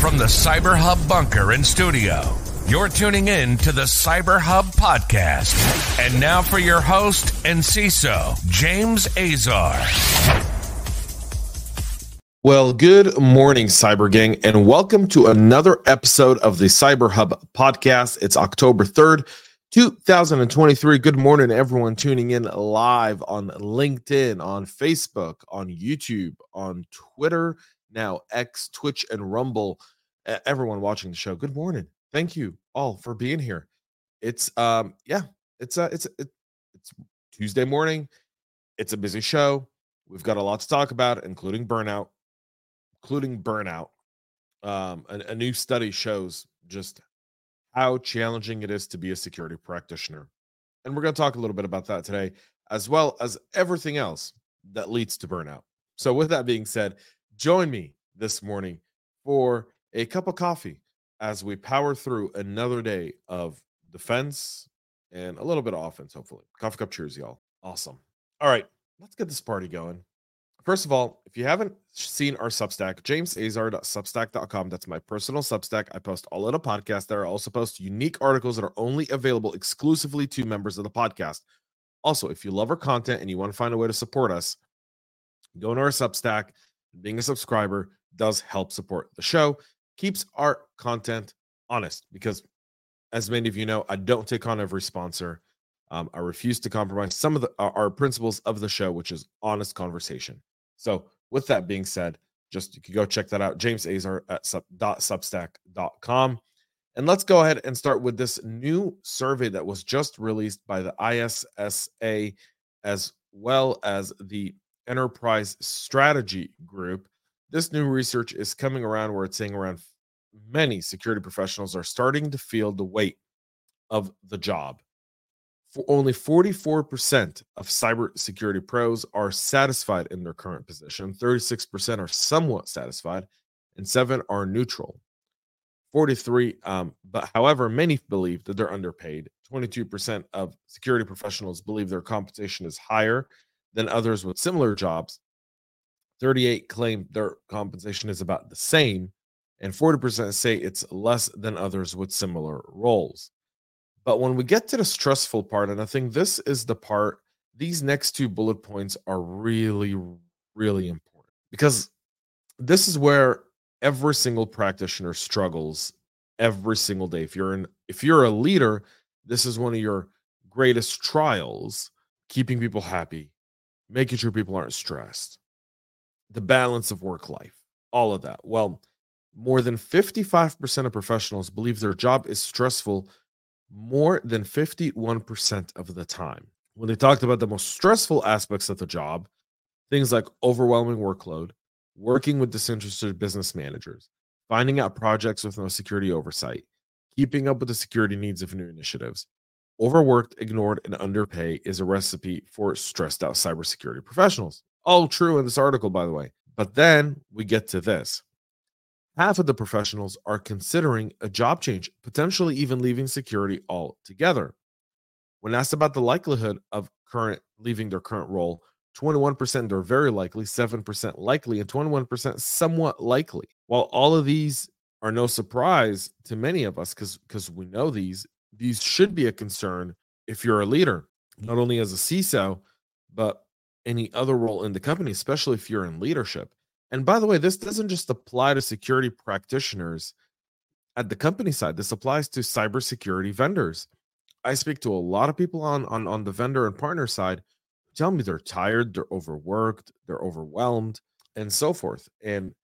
from the Cyber Hub bunker and studio. You're tuning in to the Cyber Hub podcast. And now for your host and CISO, James Azar. Well, good morning, Cyber Gang, and welcome to another episode of the Cyber Hub podcast. It's October 3rd, 2023. Good morning, everyone tuning in live on LinkedIn, on Facebook, on YouTube, on Twitter, now X, Twitch, and Rumble. Everyone watching the show, good morning. Thank you all for being here. It's um yeah, it's uh it's it, it's Tuesday morning. It's a busy show. We've got a lot to talk about, including burnout, including burnout. Um, a, a new study shows just how challenging it is to be a security practitioner. And we're going to talk a little bit about that today, as well as everything else that leads to burnout. So, with that being said, join me this morning for a cup of coffee as we power through another day of defense and a little bit of offense, hopefully. Coffee cup cheers, y'all. Awesome. All right, let's get this party going. First of all, if you haven't seen our Substack, jamesazar.substack.com, that's my personal Substack. I post all of the podcasts there. I also post unique articles that are only available exclusively to members of the podcast. Also, if you love our content and you want to find a way to support us, go to our Substack. Being a subscriber does help support the show, keeps our content honest because, as many of you know, I don't take on every sponsor. Um, I refuse to compromise some of the, our principles of the show, which is honest conversation. So, with that being said, just you can go check that out, James Azar at sub, substack.com. And let's go ahead and start with this new survey that was just released by the ISSA as well as the Enterprise Strategy Group. This new research is coming around where it's saying around many security professionals are starting to feel the weight of the job for only 44% of cybersecurity pros are satisfied in their current position, 36% are somewhat satisfied, and 7 are neutral. 43 um, but however many believe that they're underpaid 22% of security professionals believe their compensation is higher than others with similar jobs 38 claim their compensation is about the same and 40% say it's less than others with similar roles but when we get to the stressful part, and I think this is the part, these next two bullet points are really, really important because this is where every single practitioner struggles every single day. If you're in, if you're a leader, this is one of your greatest trials, keeping people happy, making sure people aren't stressed, the balance of work life, all of that. Well, more than 55% of professionals believe their job is stressful more than 51% of the time. When they talked about the most stressful aspects of the job, things like overwhelming workload, working with disinterested business managers, finding out projects with no security oversight, keeping up with the security needs of new initiatives. Overworked, ignored, and underpay is a recipe for stressed out cybersecurity professionals. All true in this article, by the way. But then we get to this half of the professionals are considering a job change, potentially even leaving security altogether. When asked about the likelihood of current leaving their current role, 21% are very likely, 7% likely, and 21% somewhat likely. While all of these are no surprise to many of us because because we know these, these should be a concern if you're a leader, not only as a CISO, but any other role in the company, especially if you're in leadership. And by the way, this doesn't just apply to security practitioners at the company side. This applies to cybersecurity vendors. I speak to a lot of people on on on the vendor and partner side who tell me they're tired, they're overworked, they're overwhelmed, and so forth. And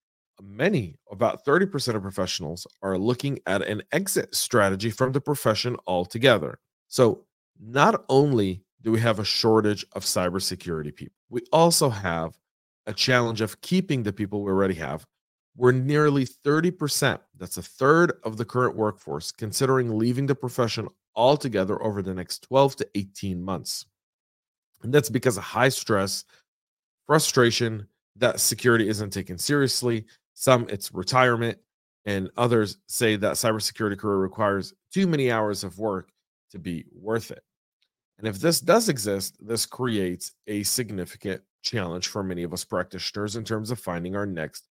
many, about 30% of professionals are looking at an exit strategy from the profession altogether. So, not only do we have a shortage of cybersecurity people, we also have a challenge of keeping the people we already have. We're nearly 30%, that's a third of the current workforce, considering leaving the profession altogether over the next 12 to 18 months. And that's because of high stress, frustration that security isn't taken seriously. Some it's retirement, and others say that cybersecurity career requires too many hours of work to be worth it. And if this does exist, this creates a significant challenge for many of us practitioners in terms of finding our next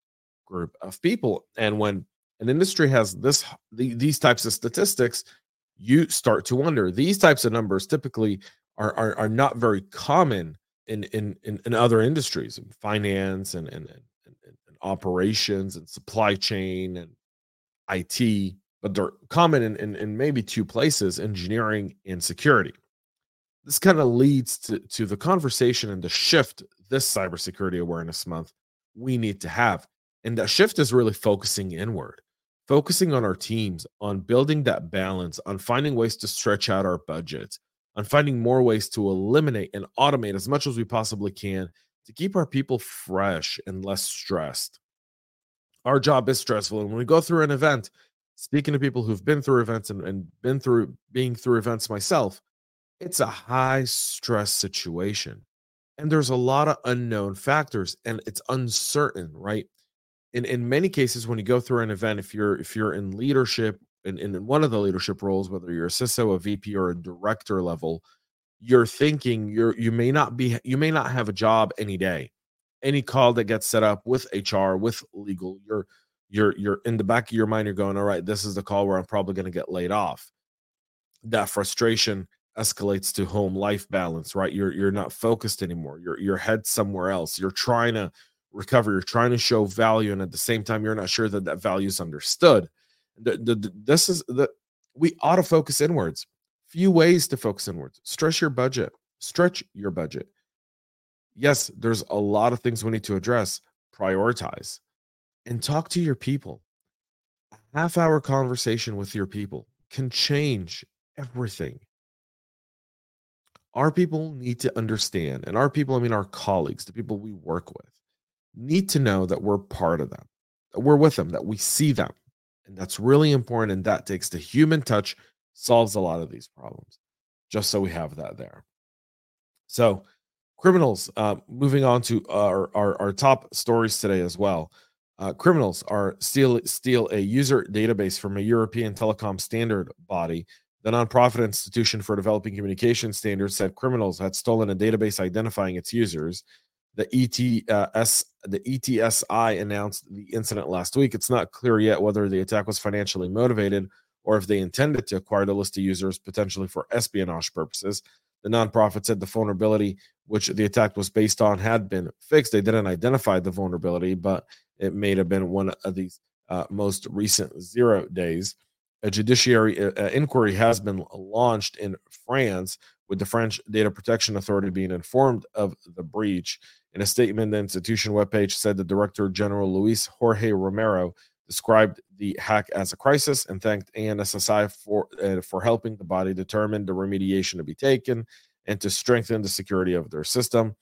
group of people. And when an industry has this the, these types of statistics, you start to wonder. These types of numbers typically are are, are not very common in, in in in other industries, in finance and and, and, operations and supply chain and IT, but they're common in, in, in maybe two places: engineering and security. This kind of leads to, to the conversation and the shift this cybersecurity awareness month we need to have. And that shift is really focusing inward focusing on our teams, on building that balance, on finding ways to stretch out our budgets, on finding more ways to eliminate and automate as much as we possibly can to keep our people fresh and less stressed. Our job is stressful. And when we go through an event, speaking to people who've been through events and, and been through being through events myself, it's a high stress situation. And there's a lot of unknown factors and it's uncertain, right? in in many cases when you go through an event if you're if you're in leadership in, in one of the leadership roles whether you're a ciso a vp or a director level you're thinking you're you may not be you may not have a job any day any call that gets set up with hr with legal you're you're you're in the back of your mind you're going all right this is the call where i'm probably going to get laid off that frustration escalates to home life balance right you're you're not focused anymore your your head somewhere else you're trying to recover. You're trying to show value, and at the same time, you're not sure that that value is understood. The, the, the, this is the we ought to focus inwards. Few ways to focus inwards. Stretch your budget. Stretch your budget. Yes, there's a lot of things we need to address. Prioritize and talk to your people. A half hour conversation with your people can change everything. Our people need to understand, and our people, I mean our colleagues, the people we work with, need to know that we're part of them, that we're with them, that we see them. And that's really important. And that takes the human touch, solves a lot of these problems, just so we have that there. So, criminals, uh, moving on to our, our, our, top stories today as well. Uh, criminals are steal steal a user database from a European telecom standard body. The nonprofit institution for developing communication standards said criminals had stolen a database identifying its users the ETS the ETSI announced the incident last week. It's not clear yet whether the attack was financially motivated or if they intended to acquire the list of users potentially for espionage purposes. The nonprofit said the vulnerability which the attack was based on had been fixed. They didn't identify the vulnerability, but it may have been one of these uh, most recent zero days. A judiciary uh, uh inquiry has been launched in France, with the French Data Protection Authority being informed of the breach. In a statement, the institution webpage said the Director General Luis Jorge Romero described the hack as a crisis and thanked ANSSI for uh, for helping the body determine the remediation to be taken and to strengthen the security of their system.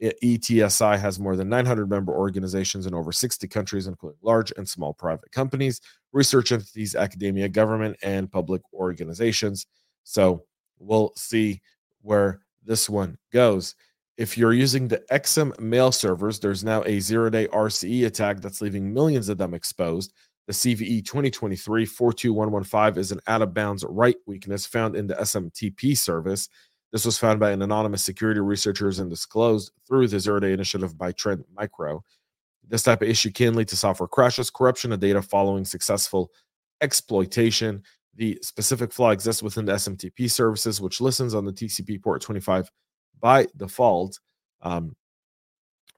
ETSI has more than 900 member organizations in over 60 countries, including large and small private companies, research entities, academia, government, and public organizations. So we'll see where this one goes. If you're using the Exim mail servers, there's now a zero day RCE attack that's leaving millions of them exposed. The CVE 2023 42115 is an out of bounds write weakness found in the SMTP service. This was found by an anonymous security researchers and disclosed through the zero day initiative by Trend Micro. This type of issue can lead to software crashes, corruption of data following successful exploitation. The specific flaw exists within the SMTP services, which listens on the TCP port 25 by default um,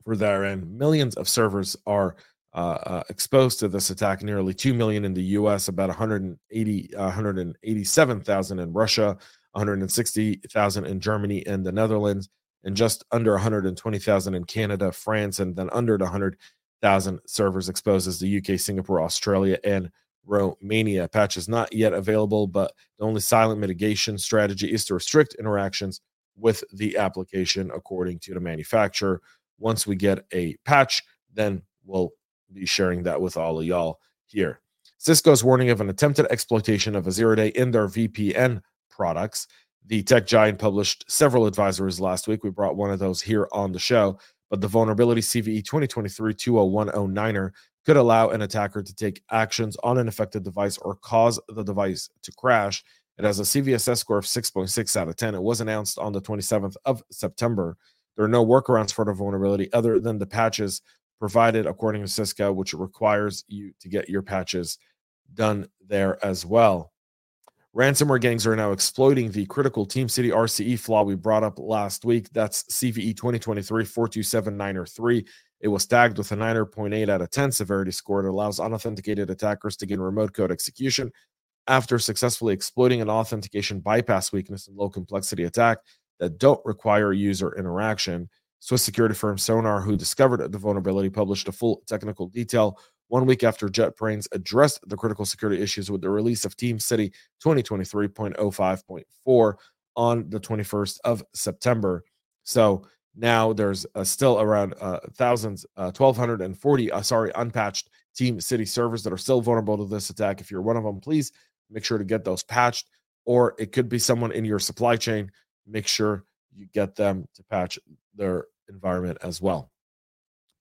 for their. Millions of servers are uh, uh, exposed to this attack. Nearly 2 million in the US, about 180, uh, 187,000 in Russia, 160,000 in Germany and the Netherlands, and just under 120,000 in Canada, France, and then under the 100,000 servers exposed as the UK, Singapore, Australia, and Romania. Patch is not yet available, but the only silent mitigation strategy is to restrict interactions with the application according to the manufacturer. Once we get a patch, then we'll be sharing that with all of y'all here. Cisco's warning of an attempted exploitation of a zero day in their VPN products. The tech giant published several advisories last week. We brought one of those here on the show, but the vulnerability CVE 2023 20109er could allow an attacker to take actions on an affected device or cause the device to crash. It has a CVSS score of 6.6 out of 10. It was announced on the 27th of September. There are no workarounds for the vulnerability other than the patches provided according to Cisco, which requires you to get your patches done there as well. Ransomware gangs are now exploiting the critical TeamCity RCE flaw we brought up last week. That's CVE 2023 427 It was tagged with a 9.8 out of 10 severity score. It allows unauthenticated attackers to gain remote code execution after successfully exploiting an authentication bypass weakness in low complexity attack that don't require user interaction. Swiss security firm Sonar, who discovered the vulnerability, published a full technical detail one week after JetBrains addressed the critical security issues with the release of TeamCity 2023.05.4 on the 21st of September. So now there's uh, still around uh, thousands, uh, 1,240, uh, sorry, unpatched TeamCity servers that are still vulnerable to this attack. If you're one of them, please make sure to get those patched. Or it could be someone in your supply chain. Make sure you get them to patch their environment as well.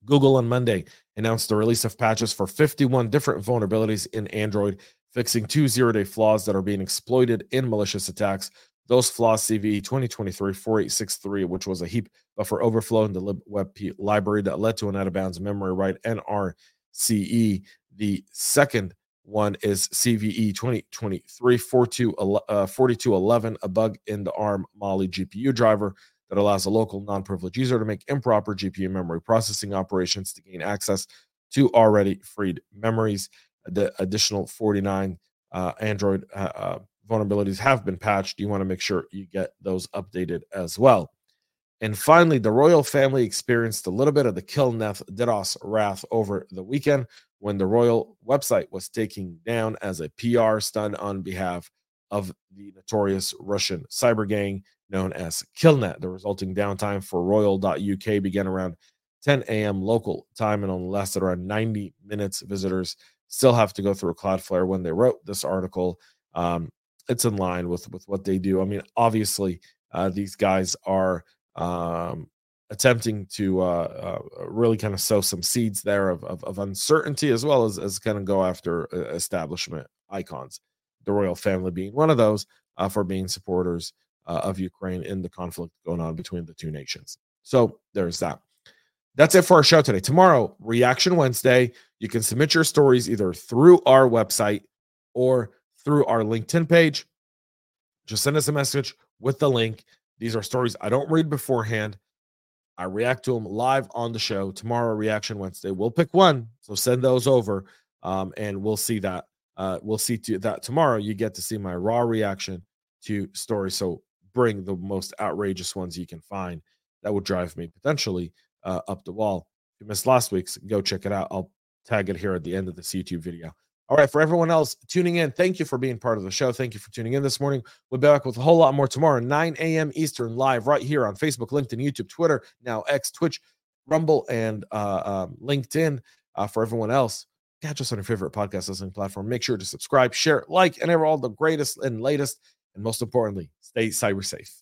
Google on Monday announced the release of patches for 51 different vulnerabilities in Android, fixing two zero day flaws that are being exploited in malicious attacks. Those flaws CVE 2023 4863, which was a heap buffer overflow in the libwebp library that led to an out of bounds memory write NRCE. The second one is CVE 2023 4211, a bug in the ARM Mali GPU driver that allows a local non privileged user to make improper GPU memory processing operations to gain access to already freed memories. The additional 49 uh, Android uh, uh, vulnerabilities have been patched. You want to make sure you get those updated as well. And finally, the royal family experienced a little bit of the Killnet DDoS wrath over the weekend when the royal website was taken down as a PR stunt on behalf of the notorious Russian cyber gang known as Killnet. The resulting downtime for royal.uk began around 10 a.m. local time and only lasted around 90 minutes. Visitors still have to go through Cloudflare when they wrote this article. Um, it's in line with with what they do. I mean, obviously, uh, these guys are um, attempting to uh, uh, really kind of sow some seeds there of, of, of uncertainty as well as as kind of go after uh, establishment icons. The royal family being one of those uh, for being supporters uh, of Ukraine in the conflict going on between the two nations. So there's that. That's it for our show today. Tomorrow, Reaction Wednesday. You can submit your stories either through our website or through our LinkedIn page. Just send us a message with the link. These are stories I don't read beforehand. I react to them live on the show tomorrow. Reaction Wednesday. We'll pick one, so send those over, um, and we'll see that. Uh, we'll see to that tomorrow. You get to see my raw reaction to stories. So bring the most outrageous ones you can find that would drive me potentially uh, up the wall. If you missed last week's, go check it out. I'll tag it here at the end of this YouTube video. All right, for everyone else tuning in, thank you for being part of the show. Thank you for tuning in this morning. We'll be back with a whole lot more tomorrow, 9 a.m. Eastern, live right here on Facebook, LinkedIn, YouTube, Twitter, now X, Twitch, Rumble, and uh, um, LinkedIn. Uh, for everyone else, catch us on your favorite podcast listening platform. Make sure to subscribe, share, like, and ever all the greatest and latest and most importantly, stay cyber safe.